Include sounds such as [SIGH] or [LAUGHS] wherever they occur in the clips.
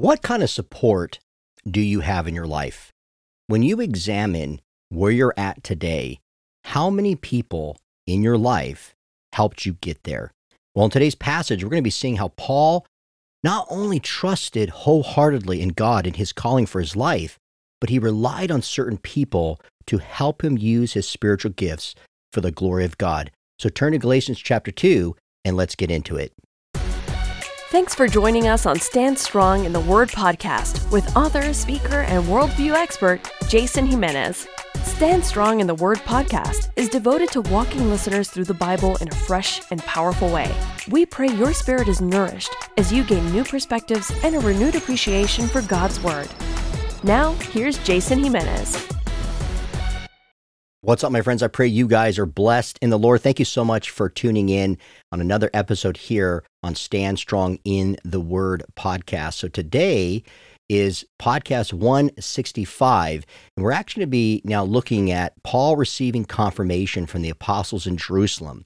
What kind of support do you have in your life? When you examine where you're at today, how many people in your life helped you get there? Well, in today's passage, we're going to be seeing how Paul not only trusted wholeheartedly in God and his calling for his life, but he relied on certain people to help him use his spiritual gifts for the glory of God. So turn to Galatians chapter 2 and let's get into it. Thanks for joining us on Stand Strong in the Word podcast with author, speaker, and worldview expert Jason Jimenez. Stand Strong in the Word podcast is devoted to walking listeners through the Bible in a fresh and powerful way. We pray your spirit is nourished as you gain new perspectives and a renewed appreciation for God's Word. Now, here's Jason Jimenez. What's up, my friends? I pray you guys are blessed in the Lord. Thank you so much for tuning in on another episode here on Stand Strong in the Word podcast. So today is podcast 165, and we're actually going to be now looking at Paul receiving confirmation from the apostles in Jerusalem.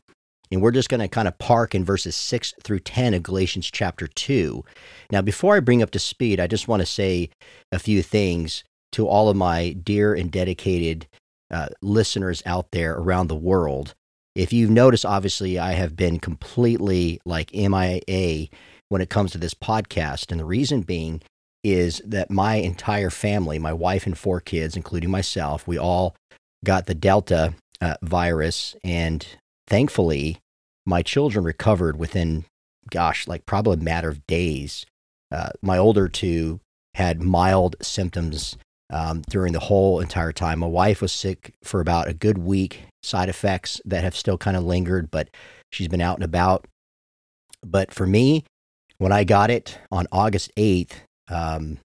And we're just going to kind of park in verses 6 through 10 of Galatians chapter 2. Now, before I bring up to speed, I just want to say a few things to all of my dear and dedicated uh, listeners out there around the world. If you've noticed, obviously, I have been completely like MIA when it comes to this podcast. And the reason being is that my entire family, my wife and four kids, including myself, we all got the Delta uh, virus. And thankfully, my children recovered within, gosh, like probably a matter of days. Uh, my older two had mild symptoms um, during the whole entire time. My wife was sick for about a good week, side effects that have still kind of lingered, but she's been out and about. But for me, when I got it on August 8th, um,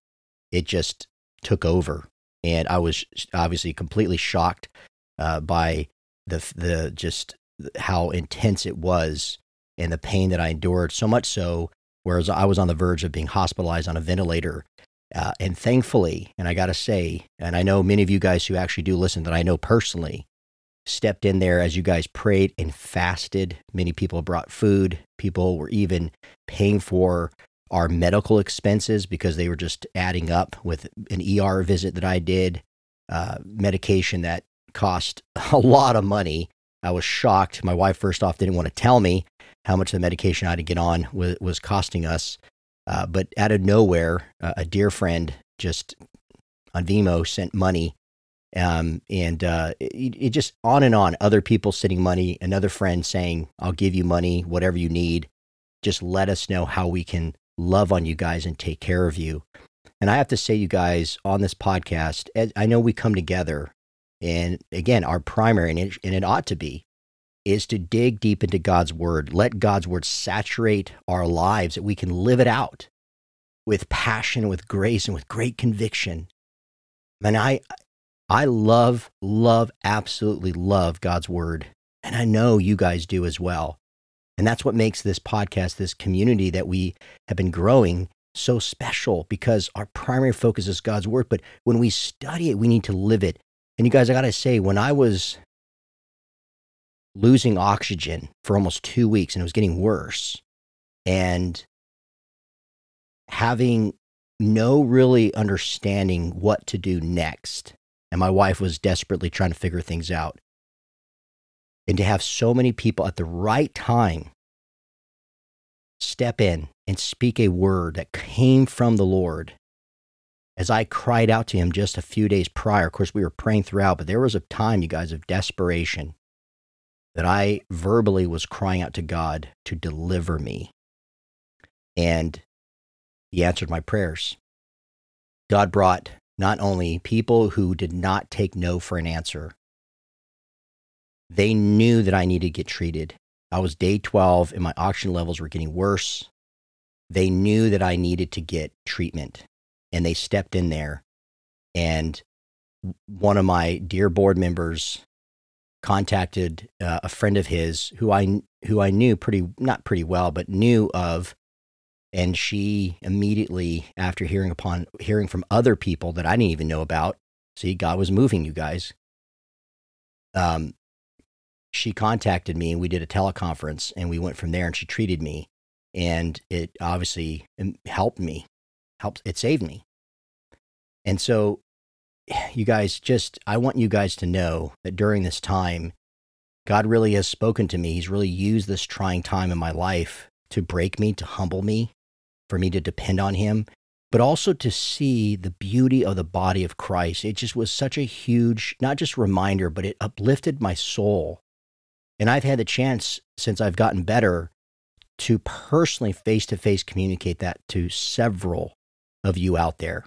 it just took over. And I was obviously completely shocked uh, by the, the just how intense it was and the pain that I endured. So much so, whereas I was on the verge of being hospitalized on a ventilator uh, and thankfully, and I got to say, and I know many of you guys who actually do listen that I know personally stepped in there as you guys prayed and fasted. Many people brought food. People were even paying for our medical expenses because they were just adding up with an ER visit that I did, uh, medication that cost [LAUGHS] a lot of money. I was shocked. My wife, first off, didn't want to tell me how much the medication I had to get on was, was costing us. Uh, but out of nowhere, uh, a dear friend just on Venmo sent money. Um, and uh, it, it, just on and on. Other people sending money, another friend saying, I'll give you money, whatever you need. Just let us know how we can love on you guys and take care of you. And I have to say, you guys, on this podcast, I know we come together, and again, our primary, and it, and it ought to be, is to dig deep into God's word. Let God's word saturate our lives that we can live it out with passion, with grace, and with great conviction. And I, I love, love, absolutely love God's word. And I know you guys do as well. And that's what makes this podcast, this community that we have been growing so special because our primary focus is God's word. But when we study it, we need to live it. And you guys, I got to say, when I was losing oxygen for almost two weeks and it was getting worse. And having no really understanding what to do next. And my wife was desperately trying to figure things out. And to have so many people at the right time step in and speak a word that came from the Lord. As I cried out to him just a few days prior, of course, we were praying throughout, but there was a time, you guys, of desperation that I verbally was crying out to God to deliver me. And He answered my prayers. God brought not only people who did not take no for an answer, they knew that I needed to get treated. I was day 12 and my oxygen levels were getting worse. They knew that I needed to get treatment and they stepped in there. And one of my dear board members contacted uh, a friend of his who I who I knew pretty not pretty well, but knew of, and she immediately after hearing upon hearing from other people that I didn't even know about. See, God was moving you guys. Um, she contacted me and we did a teleconference and we went from there and she treated me and it obviously um, helped me helped it saved me. And so you guys just I want you guys to know that during this time God really has spoken to me. He's really used this trying time in my life to break me, to humble me, for me to depend on him, but also to see the beauty of the body of Christ. It just was such a huge not just reminder, but it uplifted my soul. And I've had the chance since I've gotten better to personally face to face communicate that to several of you out there.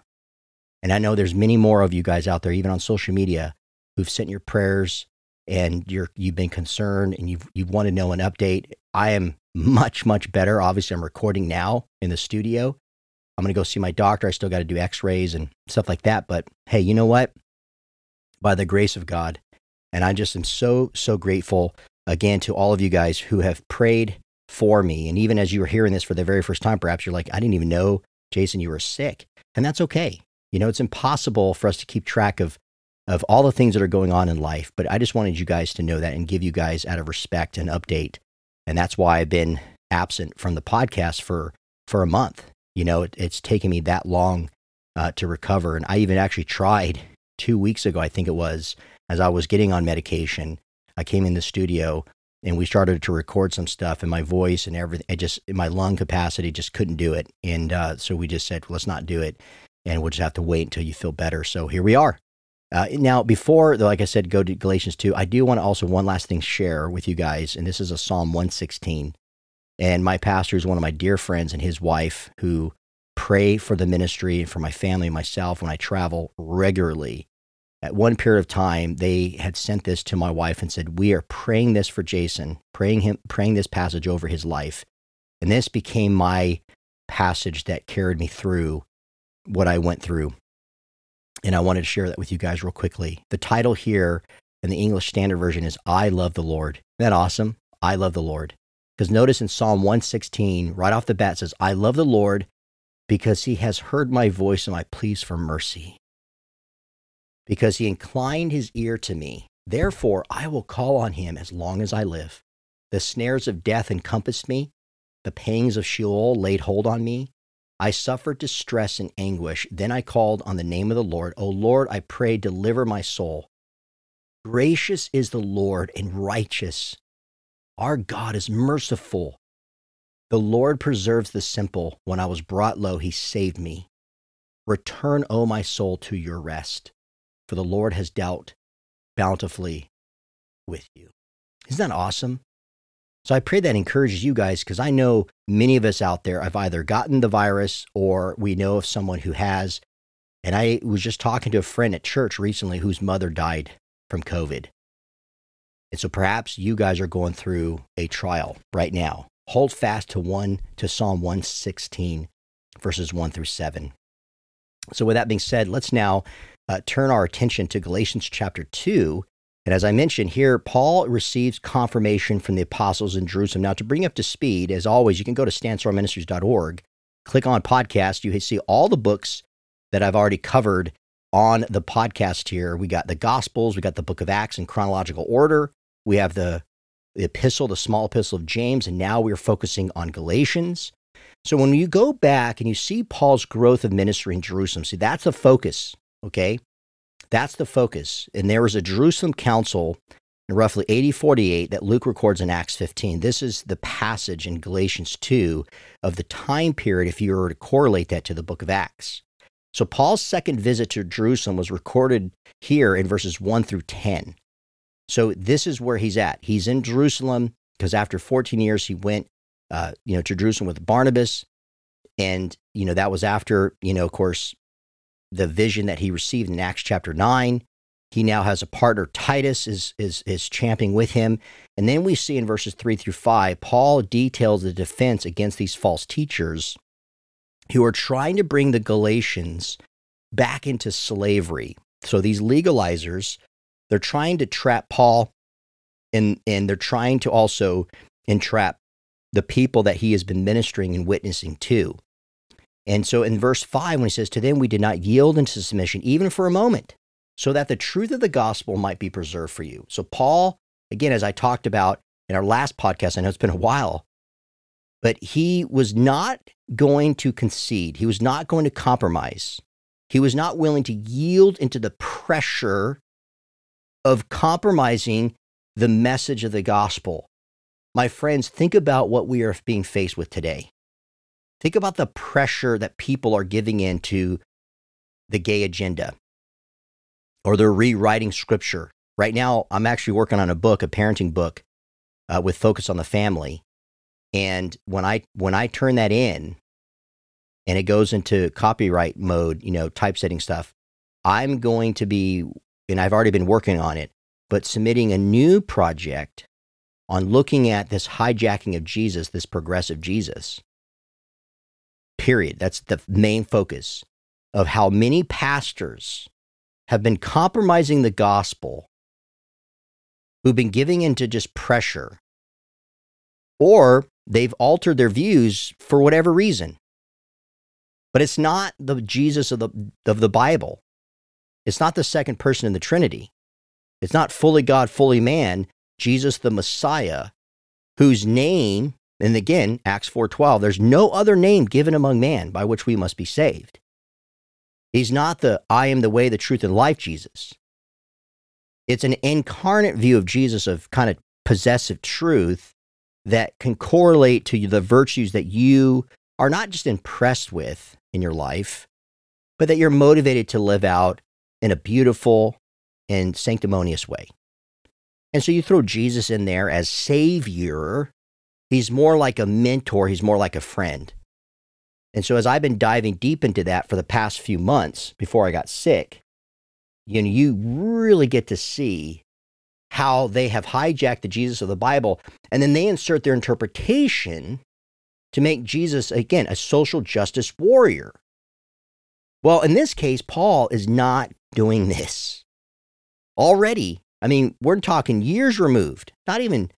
And I know there's many more of you guys out there, even on social media, who've sent your prayers and you're you've been concerned and you've you want to know an update. I am much much better. Obviously, I'm recording now in the studio. I'm going to go see my doctor. I still got to do X-rays and stuff like that. But hey, you know what? By the grace of God, and I just am so so grateful again to all of you guys who have prayed for me. And even as you were hearing this for the very first time, perhaps you're like, I didn't even know, Jason, you were sick, and that's okay. You know, it's impossible for us to keep track of of all the things that are going on in life, but I just wanted you guys to know that and give you guys out of respect an update. And that's why I've been absent from the podcast for for a month. You know, it, it's taken me that long uh, to recover, and I even actually tried two weeks ago, I think it was, as I was getting on medication. I came in the studio and we started to record some stuff, and my voice and everything, it just my lung capacity just couldn't do it, and uh, so we just said, let's not do it and we'll just have to wait until you feel better. So here we are. Uh, now, before, like I said, go to Galatians 2, I do want to also one last thing share with you guys, and this is a Psalm 116. And my pastor is one of my dear friends and his wife who pray for the ministry and for my family and myself when I travel regularly. At one period of time, they had sent this to my wife and said, "We are praying this for Jason, praying him, praying this passage over his life." And this became my passage that carried me through what I went through. And I wanted to share that with you guys real quickly. The title here in the English Standard Version is I Love the Lord. Isn't that awesome? I love the Lord. Because notice in Psalm 116, right off the bat, says, I love the Lord because he has heard my voice and my pleas for mercy. Because he inclined his ear to me. Therefore, I will call on him as long as I live. The snares of death encompassed me, the pangs of Sheol laid hold on me. I suffered distress and anguish. Then I called on the name of the Lord. O Lord, I pray, deliver my soul. Gracious is the Lord and righteous. Our God is merciful. The Lord preserves the simple. When I was brought low, he saved me. Return, O my soul, to your rest, for the Lord has dealt bountifully with you. Isn't that awesome? So I pray that encourages you guys because I know many of us out there have either gotten the virus or we know of someone who has. And I was just talking to a friend at church recently whose mother died from COVID. And so perhaps you guys are going through a trial right now. Hold fast to one to Psalm 116, verses 1 through 7. So with that being said, let's now uh, turn our attention to Galatians chapter 2 and as I mentioned here, Paul receives confirmation from the apostles in Jerusalem. Now, to bring up to speed, as always, you can go to standstrongministries.org, click on podcast. You see all the books that I've already covered on the podcast here. We got the Gospels, we got the book of Acts in chronological order, we have the, the epistle, the small epistle of James, and now we're focusing on Galatians. So when you go back and you see Paul's growth of ministry in Jerusalem, see, that's the focus, okay? That's the focus. And there was a Jerusalem council in roughly 80 48 that Luke records in Acts 15. This is the passage in Galatians 2 of the time period if you were to correlate that to the book of Acts. So Paul's second visit to Jerusalem was recorded here in verses 1 through 10. So this is where he's at. He's in Jerusalem because after 14 years he went uh, you know to Jerusalem with Barnabas and you know that was after you know of course the vision that he received in Acts chapter 9. He now has a partner, Titus, is, is, is champing with him. And then we see in verses 3 through 5, Paul details the defense against these false teachers who are trying to bring the Galatians back into slavery. So these legalizers, they're trying to trap Paul and, and they're trying to also entrap the people that he has been ministering and witnessing to. And so in verse 5, when he says, To them we did not yield into submission, even for a moment, so that the truth of the gospel might be preserved for you. So, Paul, again, as I talked about in our last podcast, I know it's been a while, but he was not going to concede. He was not going to compromise. He was not willing to yield into the pressure of compromising the message of the gospel. My friends, think about what we are being faced with today. Think about the pressure that people are giving into the gay agenda or they're rewriting scripture. Right now, I'm actually working on a book, a parenting book uh, with focus on the family. And when I when I turn that in and it goes into copyright mode, you know, typesetting stuff, I'm going to be and I've already been working on it, but submitting a new project on looking at this hijacking of Jesus, this progressive Jesus. Period. That's the main focus of how many pastors have been compromising the gospel, who've been giving into just pressure, or they've altered their views for whatever reason. But it's not the Jesus of the, of the Bible. It's not the second person in the Trinity. It's not fully God, fully man, Jesus the Messiah, whose name, and again, Acts 4:12, there's no other name given among man by which we must be saved. He's not the I am the way, the truth, and life Jesus. It's an incarnate view of Jesus of kind of possessive truth that can correlate to the virtues that you are not just impressed with in your life, but that you're motivated to live out in a beautiful and sanctimonious way. And so you throw Jesus in there as Savior. He's more like a mentor, he's more like a friend. And so as I've been diving deep into that for the past few months before I got sick, you know, you really get to see how they have hijacked the Jesus of the Bible and then they insert their interpretation to make Jesus again a social justice warrior. Well, in this case, Paul is not doing this. Already, I mean, we're talking years removed, not even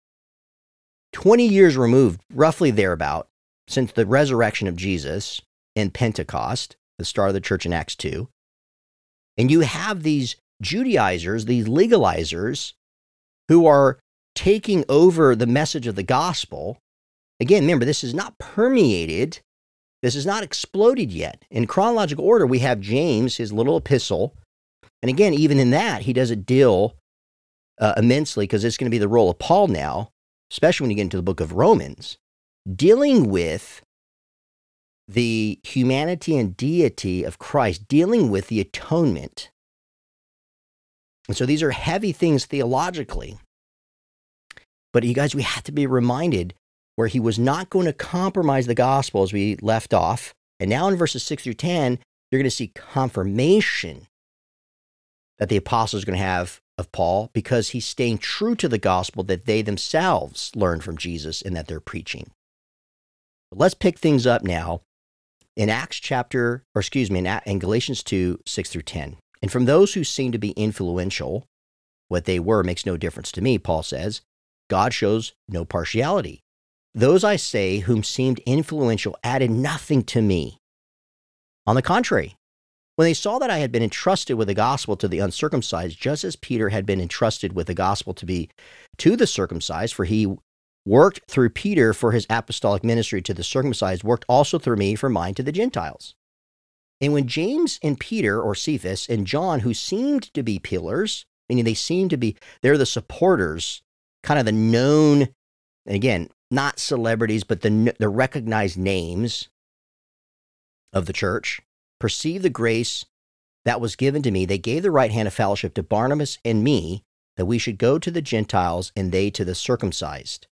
20 years removed, roughly thereabout, since the resurrection of Jesus in Pentecost, the start of the church in Acts 2. And you have these Judaizers, these legalizers, who are taking over the message of the gospel. Again, remember, this is not permeated, this is not exploded yet. In chronological order, we have James, his little epistle, and again, even in that, he doesn't deal uh, immensely because it's going to be the role of Paul now, especially when you get into the book of Romans, dealing with the humanity and deity of Christ, dealing with the atonement. And so these are heavy things theologically. But you guys, we have to be reminded where he was not going to compromise the gospel as we left off. And now in verses 6 through 10, you're going to see confirmation that the apostles are going to have of Paul because he's staying true to the gospel that they themselves learned from Jesus and that they're preaching. But let's pick things up now in Acts chapter, or excuse me, in, in Galatians 2 6 through 10. And from those who seem to be influential, what they were makes no difference to me, Paul says. God shows no partiality. Those I say whom seemed influential added nothing to me. On the contrary, when they saw that I had been entrusted with the gospel to the uncircumcised, just as Peter had been entrusted with the gospel to be to the circumcised, for he worked through Peter for his apostolic ministry to the circumcised, worked also through me for mine to the Gentiles. And when James and Peter, or Cephas, and John, who seemed to be pillars, meaning they seem to be, they're the supporters, kind of the known, and again, not celebrities, but the, the recognized names of the church, perceived the grace that was given to me, they gave the right hand of fellowship to Barnabas and me that we should go to the Gentiles and they to the circumcised.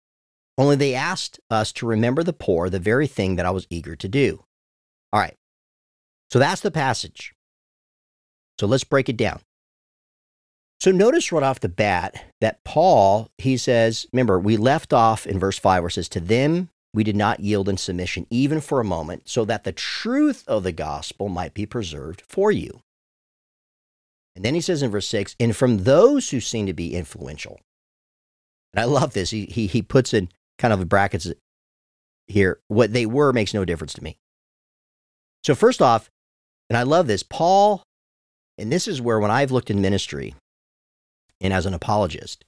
Only they asked us to remember the poor, the very thing that I was eager to do. All right. So that's the passage. So let's break it down. So notice right off the bat that Paul, he says, remember, we left off in verse 5 where it says, To them we did not yield in submission even for a moment, so that the truth of the gospel might be preserved for you. And then he says in verse 6 and from those who seem to be influential. And I love this. He, he, he puts in kind of brackets here what they were makes no difference to me. So, first off, and I love this, Paul, and this is where when I've looked in ministry and as an apologist,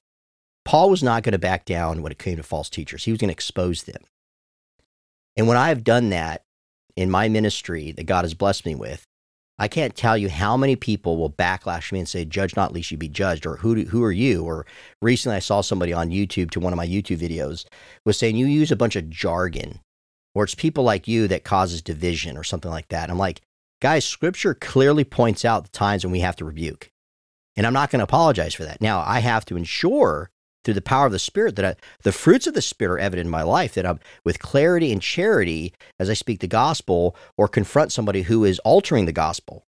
Paul was not going to back down when it came to false teachers. He was going to expose them. And when I've done that in my ministry that God has blessed me with, I can't tell you how many people will backlash me and say, "Judge not, lest you be judged," or "Who who are you?" Or recently, I saw somebody on YouTube to one of my YouTube videos was saying, "You use a bunch of jargon, or it's people like you that causes division, or something like that." I'm like, guys, Scripture clearly points out the times when we have to rebuke, and I'm not going to apologize for that. Now, I have to ensure through the power of the Spirit that I, the fruits of the Spirit are evident in my life, that I'm with clarity and charity as I speak the gospel or confront somebody who is altering the gospel.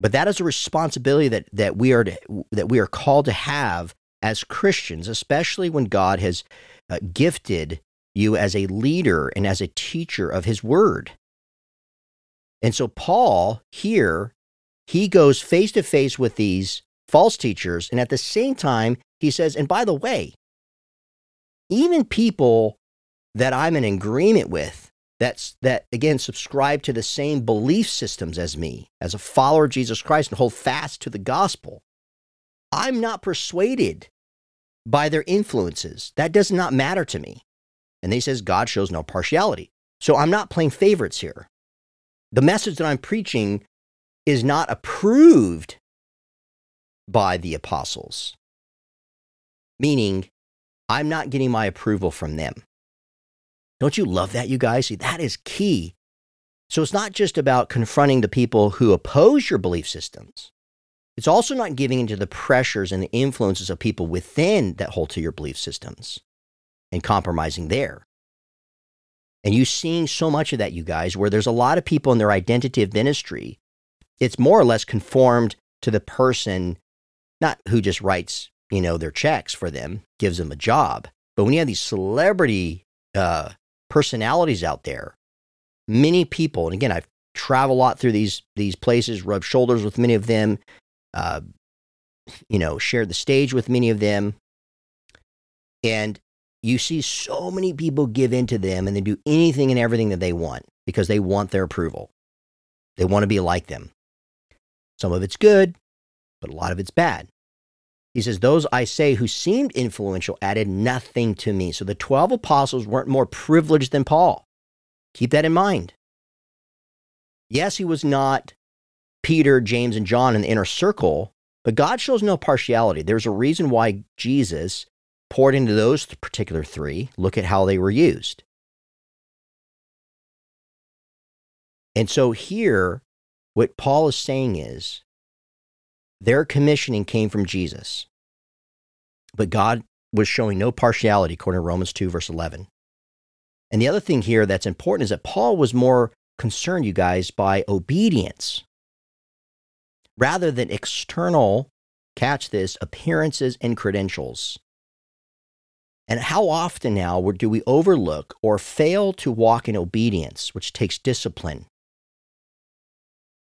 But that is a responsibility that, that, we, are to, that we are called to have as Christians, especially when God has uh, gifted you as a leader and as a teacher of his word. And so, Paul here, he goes face to face with these false teachers. And at the same time, he says, and by the way, even people that I'm in agreement with, that's that again subscribe to the same belief systems as me, as a follower of Jesus Christ and hold fast to the gospel. I'm not persuaded by their influences. That does not matter to me. And he says God shows no partiality. So I'm not playing favorites here. The message that I'm preaching is not approved by the apostles meaning I'm not getting my approval from them. Don't you love that, you guys? See, that is key. So it's not just about confronting the people who oppose your belief systems. It's also not giving into the pressures and the influences of people within that hold to your belief systems and compromising there. And you seeing so much of that, you guys, where there's a lot of people in their identity of ministry, it's more or less conformed to the person, not who just writes you know, their checks for them, gives them a job. But when you have these celebrity uh, personalities out there, many people, and again, I've traveled a lot through these these places, rubbed shoulders with many of them, uh, you know, shared the stage with many of them, and you see so many people give in to them and they do anything and everything that they want because they want their approval. They want to be like them. Some of it's good, but a lot of it's bad. He says, Those I say who seemed influential added nothing to me. So the 12 apostles weren't more privileged than Paul. Keep that in mind. Yes, he was not Peter, James, and John in the inner circle, but God shows no partiality. There's a reason why Jesus poured into those particular three. Look at how they were used. And so here, what Paul is saying is their commissioning came from Jesus. But God was showing no partiality, according to Romans 2, verse 11. And the other thing here that's important is that Paul was more concerned, you guys, by obedience rather than external, catch this, appearances and credentials. And how often now do we overlook or fail to walk in obedience, which takes discipline,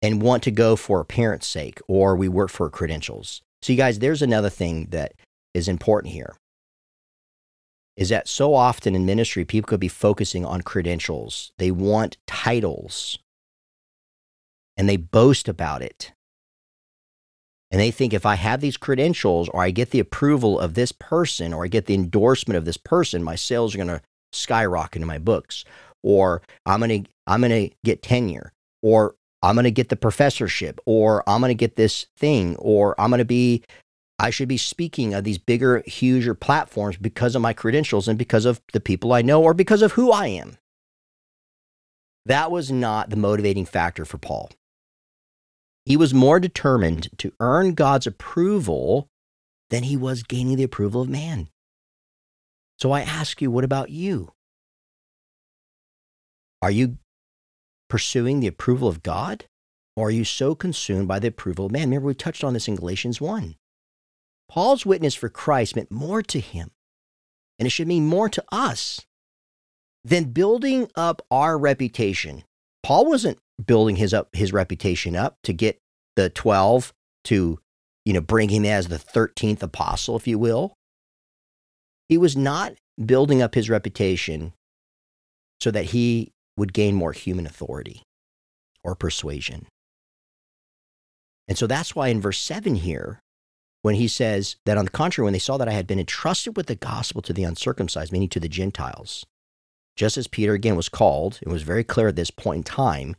and want to go for appearance sake or we work for credentials. So you guys, there's another thing that is important here. Is that so often in ministry, people could be focusing on credentials. They want titles and they boast about it. And they think if I have these credentials or I get the approval of this person or I get the endorsement of this person, my sales are going to skyrocket in my books or I'm going to I'm going to get tenure or I'm going to get the professorship or I'm going to get this thing or I'm going to be I should be speaking at these bigger huger platforms because of my credentials and because of the people I know or because of who I am. That was not the motivating factor for Paul. He was more determined to earn God's approval than he was gaining the approval of man. So I ask you, what about you? Are you pursuing the approval of God? Or are you so consumed by the approval of man? Remember, we touched on this in Galatians 1. Paul's witness for Christ meant more to him, and it should mean more to us than building up our reputation. Paul wasn't building his up his reputation up to get the 12 to you know bring him as the 13th apostle if you will he was not building up his reputation so that he would gain more human authority or persuasion. And so that's why in verse 7 here, when he says that on the contrary, when they saw that I had been entrusted with the gospel to the uncircumcised, meaning to the Gentiles, just as Peter again was called, it was very clear at this point in time,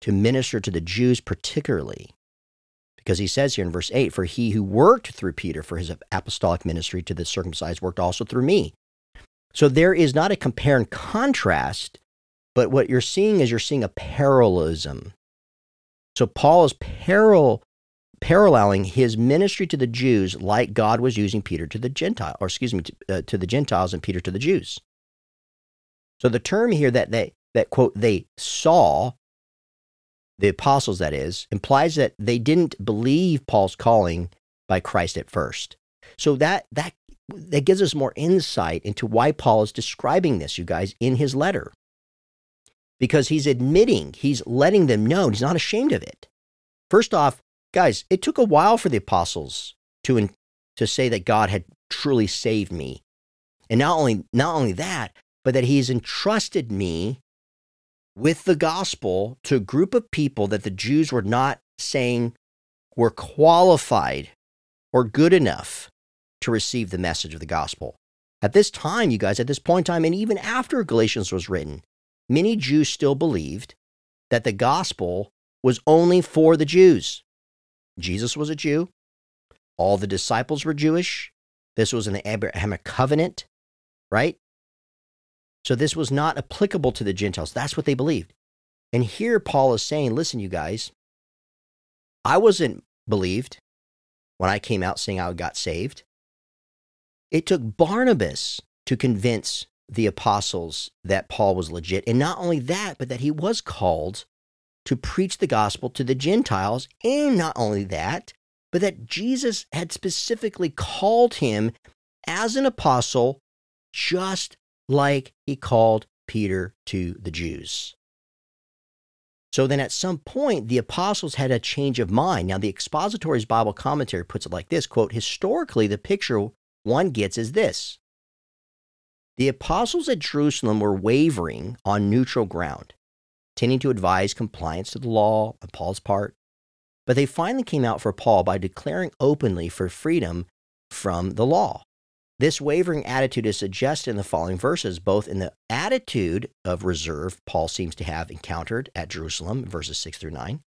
to minister to the Jews particularly. Because he says here in verse 8, For he who worked through Peter for his apostolic ministry to the circumcised worked also through me. So there is not a compare and contrast, but what you're seeing is you're seeing a parallelism. So Paul is parallel, paralleling his ministry to the Jews like God was using Peter to the Gentile, or excuse me, to, uh, to the Gentiles and Peter to the Jews. So the term here that they that quote they saw the apostles that is implies that they didn't believe Paul's calling by Christ at first. So that that that gives us more insight into why Paul is describing this, you guys, in his letter. Because he's admitting, he's letting them know, he's not ashamed of it. First off, guys, it took a while for the apostles to to say that God had truly saved me. And not only not only that, but that he's entrusted me with the gospel to a group of people that the Jews were not saying were qualified or good enough to receive the message of the gospel. At this time, you guys, at this point in time, and even after Galatians was written, many Jews still believed that the gospel was only for the Jews. Jesus was a Jew. All the disciples were Jewish. This was in the Abrahamic covenant, right? So this was not applicable to the Gentiles. That's what they believed. And here Paul is saying, listen, you guys, I wasn't believed when I came out saying I got saved. It took Barnabas to convince the apostles that Paul was legit. And not only that, but that he was called to preach the gospel to the Gentiles. And not only that, but that Jesus had specifically called him as an apostle just like he called Peter to the Jews. So then at some point, the apostles had a change of mind. Now, the Expositor's Bible commentary puts it like this quote, historically, the picture one gets is this. The apostles at Jerusalem were wavering on neutral ground, tending to advise compliance to the law on Paul's part. But they finally came out for Paul by declaring openly for freedom from the law. This wavering attitude is suggested in the following verses, both in the attitude of reserve Paul seems to have encountered at Jerusalem, verses 6 through 9,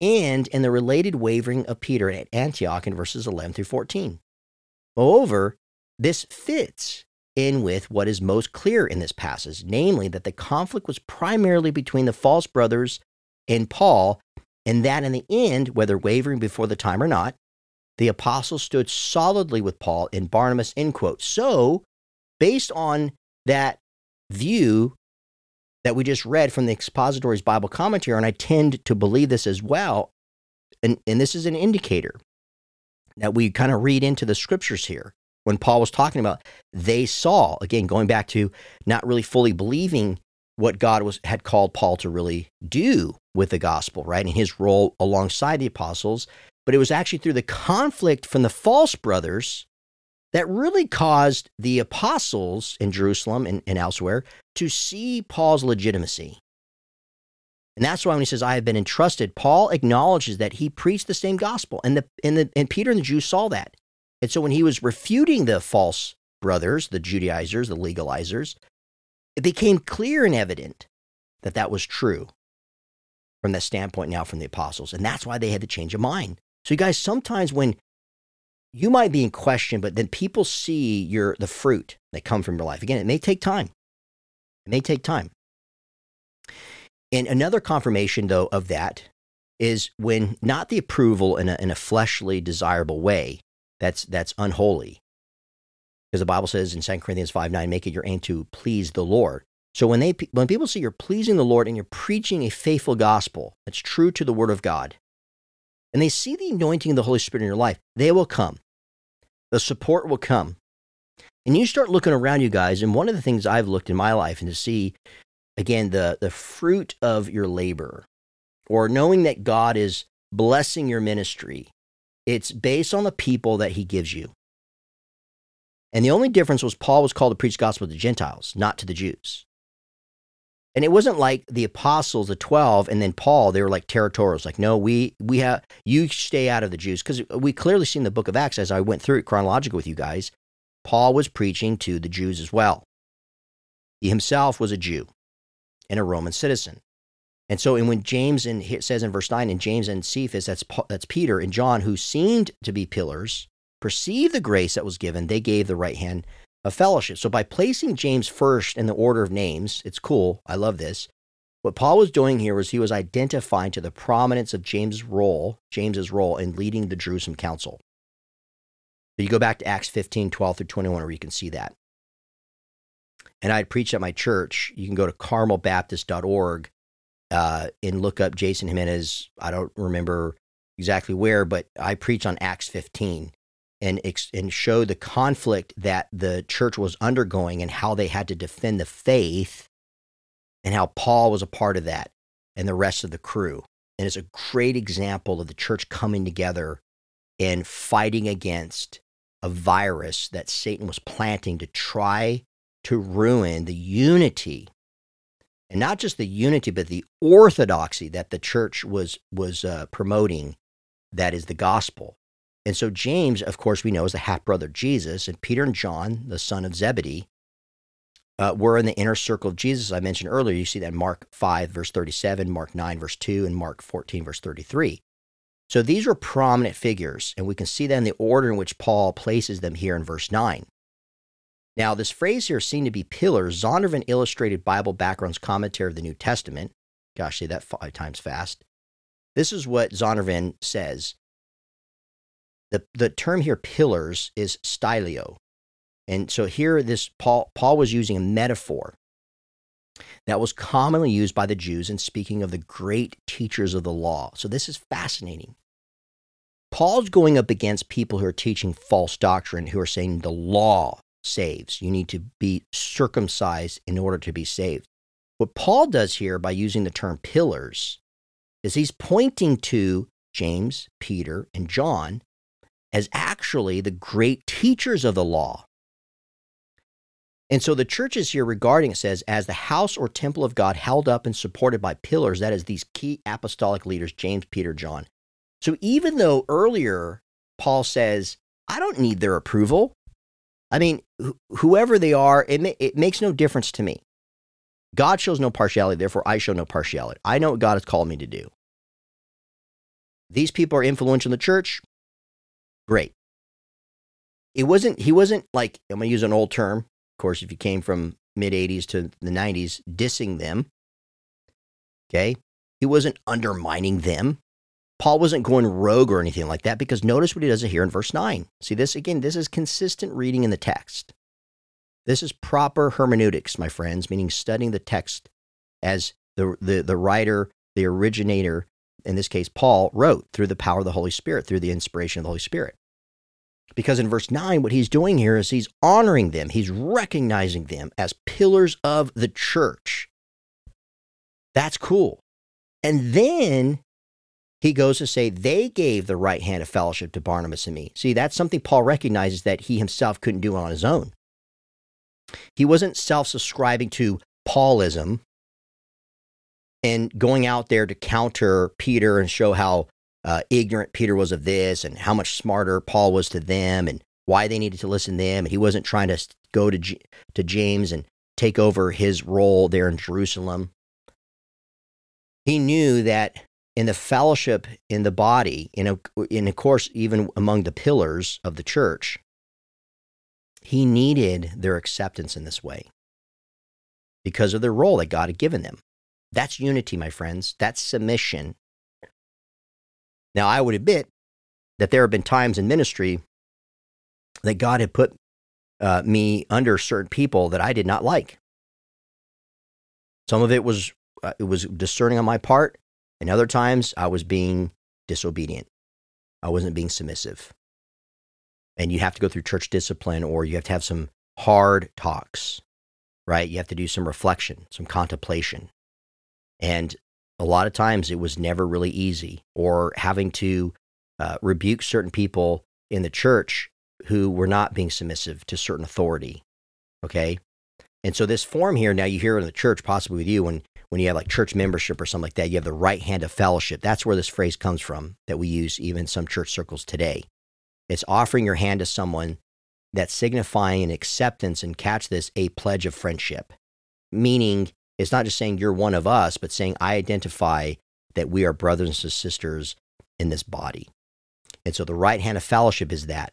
and in the related wavering of Peter at Antioch in verses 11 through 14. Moreover, this fits in with what is most clear in this passage, namely that the conflict was primarily between the false brothers and Paul, and that in the end, whether wavering before the time or not, the apostles stood solidly with Paul and Barnabas, end quote. So, based on that view that we just read from the Expositor's Bible commentary, and I tend to believe this as well, and, and this is an indicator that we kind of read into the scriptures here. When Paul was talking about they saw, again, going back to not really fully believing what God was had called Paul to really do with the gospel, right? And his role alongside the apostles but it was actually through the conflict from the false brothers that really caused the apostles in Jerusalem and, and elsewhere to see Paul's legitimacy. And that's why when he says, I have been entrusted, Paul acknowledges that he preached the same gospel. And, the, and, the, and Peter and the Jews saw that. And so when he was refuting the false brothers, the Judaizers, the legalizers, it became clear and evident that that was true from that standpoint now from the apostles. And that's why they had to change of mind. So, you guys, sometimes when you might be in question, but then people see your the fruit that come from your life. Again, it may take time. It may take time. And another confirmation, though, of that is when not the approval in a, in a fleshly, desirable way that's, that's unholy. Because the Bible says in 2 Corinthians 5 9, make it your aim to please the Lord. So when, they, when people see you're pleasing the Lord and you're preaching a faithful gospel that's true to the Word of God, and they see the anointing of the Holy Spirit in your life, they will come. The support will come. And you start looking around you guys, and one of the things I've looked in my life and to see, again, the, the fruit of your labor, or knowing that God is blessing your ministry, it's based on the people that he gives you. And the only difference was Paul was called to preach gospel to the Gentiles, not to the Jews. And it wasn't like the apostles, the 12, and then Paul, they were like territorials. Like, no, we, we have, you stay out of the Jews. Because we clearly see in the book of Acts, as I went through it chronologically with you guys, Paul was preaching to the Jews as well. He himself was a Jew and a Roman citizen. And so, and when James and it says in verse nine, and James and Cephas, that's that's Peter and John, who seemed to be pillars, perceived the grace that was given. They gave the right hand of fellowship. So by placing James first in the order of names, it's cool. I love this. What Paul was doing here was he was identifying to the prominence of James's role, James's role in leading the Jerusalem council. So you go back to Acts 15, 12 through 21, where you can see that. And I'd preach at my church. You can go to carmelbaptist.org uh, and look up Jason Jimenez. I don't remember exactly where, but I preach on Acts 15 and and show the conflict that the church was undergoing and how they had to defend the faith and how Paul was a part of that and the rest of the crew. And it's a great example of the church coming together and fighting against a virus that Satan was planting to try to ruin the unity and not just the unity but the orthodoxy that the church was was uh, promoting that is the gospel and so James, of course, we know is the half brother Jesus, and Peter and John, the son of Zebedee, uh, were in the inner circle of Jesus. I mentioned earlier. You see that in Mark 5, verse 37, Mark 9, verse 2, and Mark 14, verse 33. So these were prominent figures, and we can see that in the order in which Paul places them here in verse 9. Now, this phrase here seen to be pillars. Zondervan Illustrated Bible Backgrounds Commentary of the New Testament. Gosh, say that five times fast. This is what Zondervan says the, the term here, pillars, is styloi. And so here, this Paul, Paul was using a metaphor that was commonly used by the Jews in speaking of the great teachers of the law. So this is fascinating. Paul's going up against people who are teaching false doctrine, who are saying the law saves. You need to be circumcised in order to be saved. What Paul does here by using the term pillars is he's pointing to James, Peter, and John as actually the great teachers of the law. And so the church is here regarding it says, as the house or temple of God held up and supported by pillars, that is, these key apostolic leaders, James, Peter, John. So even though earlier Paul says, I don't need their approval, I mean, wh- whoever they are, it, ma- it makes no difference to me. God shows no partiality, therefore I show no partiality. I know what God has called me to do. These people are influential in the church. Great. It wasn't, he wasn't like, I'm going to use an old term. Of course, if you came from mid 80s to the 90s, dissing them. Okay. He wasn't undermining them. Paul wasn't going rogue or anything like that because notice what he does here in verse 9. See this again, this is consistent reading in the text. This is proper hermeneutics, my friends, meaning studying the text as the, the, the writer, the originator in this case, Paul wrote through the power of the Holy Spirit, through the inspiration of the Holy Spirit. Because in verse 9, what he's doing here is he's honoring them, he's recognizing them as pillars of the church. That's cool. And then he goes to say they gave the right hand of fellowship to Barnabas and me. See, that's something Paul recognizes that he himself couldn't do on his own. He wasn't self subscribing to Paulism, and going out there to counter Peter and show how uh, ignorant Peter was of this and how much smarter Paul was to them and why they needed to listen to them. And he wasn't trying to go to, G- to James and take over his role there in Jerusalem. He knew that in the fellowship in the body, in, a, in of course, even among the pillars of the church, he needed their acceptance in this way because of their role that God had given them. That's unity, my friends. That's submission. Now, I would admit that there have been times in ministry that God had put uh, me under certain people that I did not like. Some of it was uh, it was discerning on my part, and other times I was being disobedient. I wasn't being submissive. And you have to go through church discipline, or you have to have some hard talks, right? You have to do some reflection, some contemplation. And a lot of times it was never really easy, or having to uh, rebuke certain people in the church who were not being submissive to certain authority. Okay. And so this form here, now you hear in the church, possibly with you, when, when you have like church membership or something like that, you have the right hand of fellowship. That's where this phrase comes from that we use even in some church circles today. It's offering your hand to someone that's signifying an acceptance and catch this, a pledge of friendship. meaning it's not just saying you're one of us, but saying I identify that we are brothers and sisters in this body. And so the right hand of fellowship is that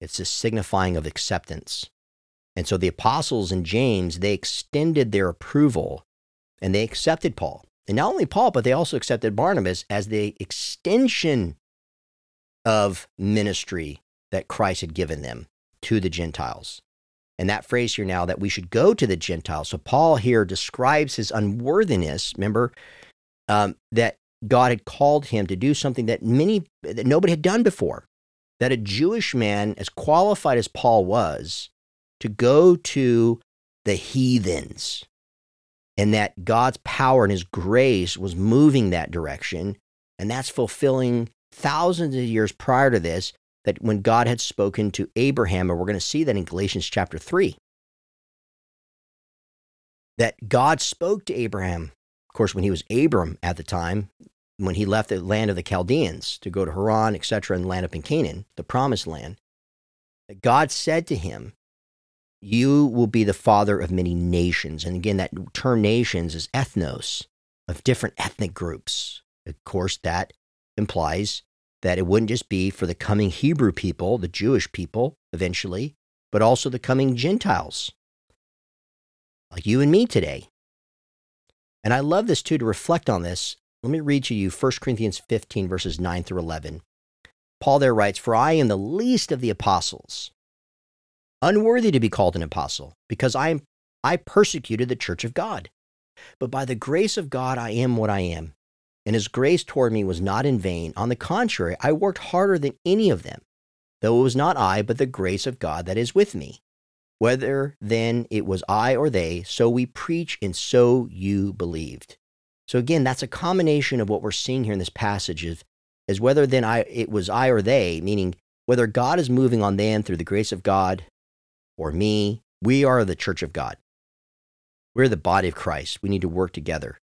it's a signifying of acceptance. And so the apostles and James, they extended their approval and they accepted Paul. And not only Paul, but they also accepted Barnabas as the extension of ministry that Christ had given them to the Gentiles. And that phrase here now that we should go to the Gentiles. So Paul here describes his unworthiness. Remember um, that God had called him to do something that many that nobody had done before. That a Jewish man, as qualified as Paul was, to go to the heathens, and that God's power and His grace was moving that direction, and that's fulfilling thousands of years prior to this that when God had spoken to Abraham, and we're going to see that in Galatians chapter 3, that God spoke to Abraham, of course, when he was Abram at the time, when he left the land of the Chaldeans to go to Haran, etc., and land up in Canaan, the promised land, that God said to him, You will be the father of many nations. And again, that term nations is ethnos, of different ethnic groups. Of course, that implies that it wouldn't just be for the coming Hebrew people, the Jewish people eventually, but also the coming Gentiles, like you and me today. And I love this too to reflect on this. Let me read to you 1 Corinthians 15, verses 9 through 11. Paul there writes, For I am the least of the apostles, unworthy to be called an apostle, because I, am, I persecuted the church of God. But by the grace of God, I am what I am and his grace toward me was not in vain. On the contrary, I worked harder than any of them, though it was not I, but the grace of God that is with me. Whether then it was I or they, so we preach, and so you believed. So again, that's a combination of what we're seeing here in this passage is, is whether then I it was I or they, meaning whether God is moving on them through the grace of God or me, we are the church of God. We're the body of Christ. We need to work together.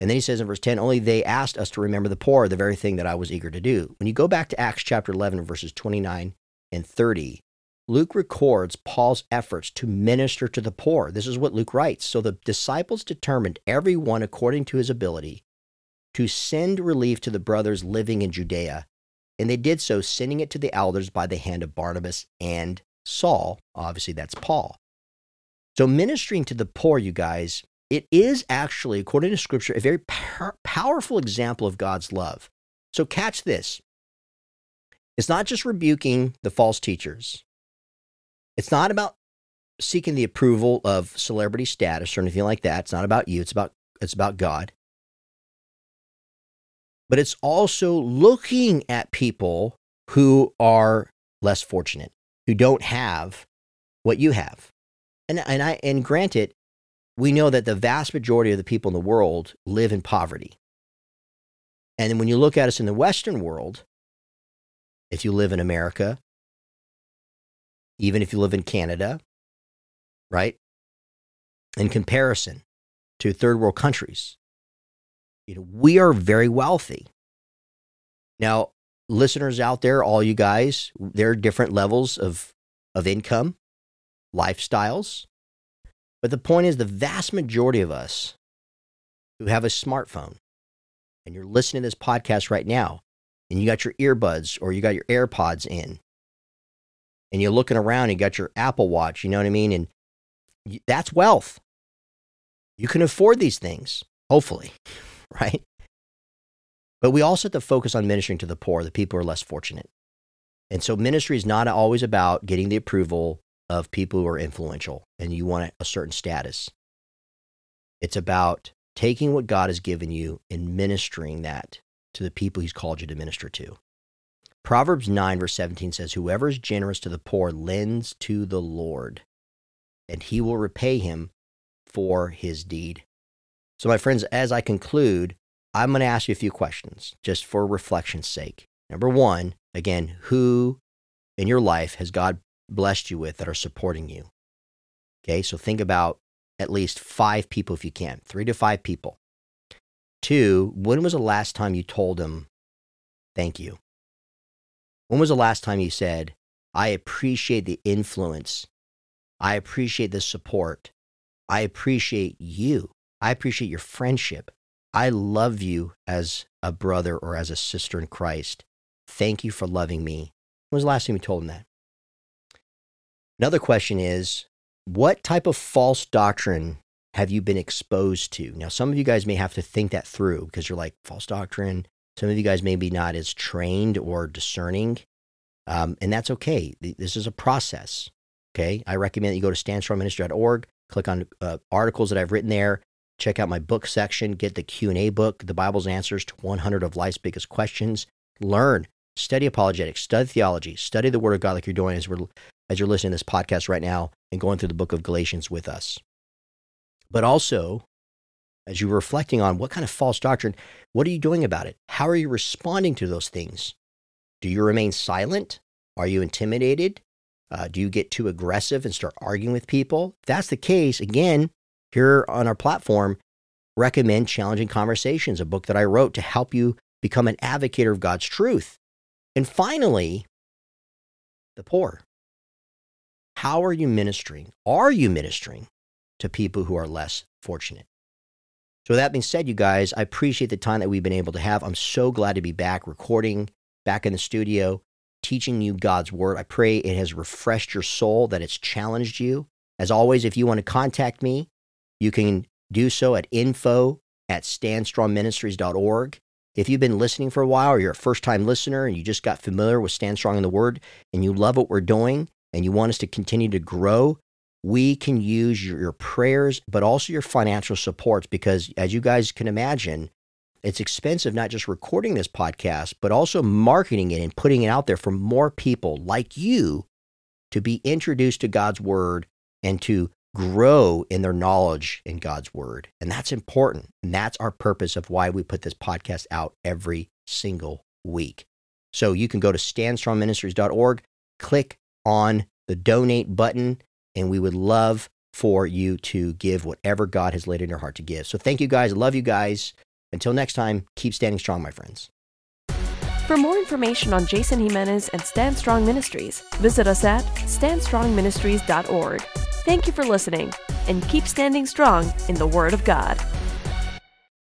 And then he says in verse 10, only they asked us to remember the poor, the very thing that I was eager to do. When you go back to Acts chapter 11, verses 29 and 30, Luke records Paul's efforts to minister to the poor. This is what Luke writes. So the disciples determined, every one according to his ability, to send relief to the brothers living in Judea. And they did so, sending it to the elders by the hand of Barnabas and Saul. Obviously, that's Paul. So, ministering to the poor, you guys, it is actually, according to scripture, a very power, powerful example of God's love. So catch this. It's not just rebuking the false teachers. It's not about seeking the approval of celebrity status or anything like that. It's not about you. It's about it's about God. But it's also looking at people who are less fortunate, who don't have what you have. And and I and granted, we know that the vast majority of the people in the world live in poverty. And then when you look at us in the Western world, if you live in America, even if you live in Canada, right? In comparison to third world countries, you know, we are very wealthy. Now, listeners out there, all you guys, there are different levels of, of income, lifestyles. But the point is, the vast majority of us who have a smartphone and you're listening to this podcast right now, and you got your earbuds or you got your AirPods in, and you're looking around, and you got your Apple Watch, you know what I mean? And that's wealth. You can afford these things, hopefully, [LAUGHS] right? But we also have to focus on ministering to the poor, the people who are less fortunate. And so ministry is not always about getting the approval of people who are influential and you want a certain status. It's about taking what God has given you and ministering that to the people he's called you to minister to. Proverbs 9, verse 17 says, Whoever is generous to the poor lends to the Lord, and he will repay him for his deed. So, my friends, as I conclude, I'm going to ask you a few questions just for reflection's sake. Number one, again, who in your life has God blessed you with that are supporting you. Okay, so think about at least five people if you can, three to five people. Two, when was the last time you told them thank you? When was the last time you said, I appreciate the influence, I appreciate the support, I appreciate you. I appreciate your friendship. I love you as a brother or as a sister in Christ. Thank you for loving me. When was the last time you told him that? Another question is what type of false doctrine have you been exposed to? Now, some of you guys may have to think that through because you're like, false doctrine. Some of you guys may be not as trained or discerning, um, and that's okay. This is a process. Okay. I recommend that you go to standstrongministry.org, click on uh, articles that I've written there, check out my book section, get the Q&A book, The Bible's Answers to 100 of Life's Biggest Questions. Learn, study apologetics, study theology, study the Word of God like you're doing as, we're, as you're listening to this podcast right now and going through the book of Galatians with us. But also, as you're reflecting on what kind of false doctrine, what are you doing about it? How are you responding to those things? Do you remain silent? Are you intimidated? Uh, do you get too aggressive and start arguing with people? If that's the case, again, here on our platform, recommend Challenging Conversations, a book that I wrote to help you become an advocate of God's truth. And finally, the poor. How are you ministering? Are you ministering to people who are less fortunate? So, with that being said, you guys, I appreciate the time that we've been able to have. I'm so glad to be back recording, back in the studio, teaching you God's word. I pray it has refreshed your soul, that it's challenged you. As always, if you want to contact me, you can do so at info at standstrongministries.org. If you've been listening for a while or you're a first time listener and you just got familiar with Stand Strong in the Word and you love what we're doing and you want us to continue to grow, we can use your, your prayers, but also your financial supports because, as you guys can imagine, it's expensive not just recording this podcast, but also marketing it and putting it out there for more people like you to be introduced to God's Word and to grow in their knowledge in God's word. And that's important. And that's our purpose of why we put this podcast out every single week. So you can go to standstrongministries.org, click on the donate button, and we would love for you to give whatever God has laid in your heart to give. So thank you guys. Love you guys. Until next time, keep standing strong, my friends. For more information on Jason Jimenez and Stand Strong Ministries, visit us at standstrongministries.org. Thank you for listening, and keep standing strong in the Word of God.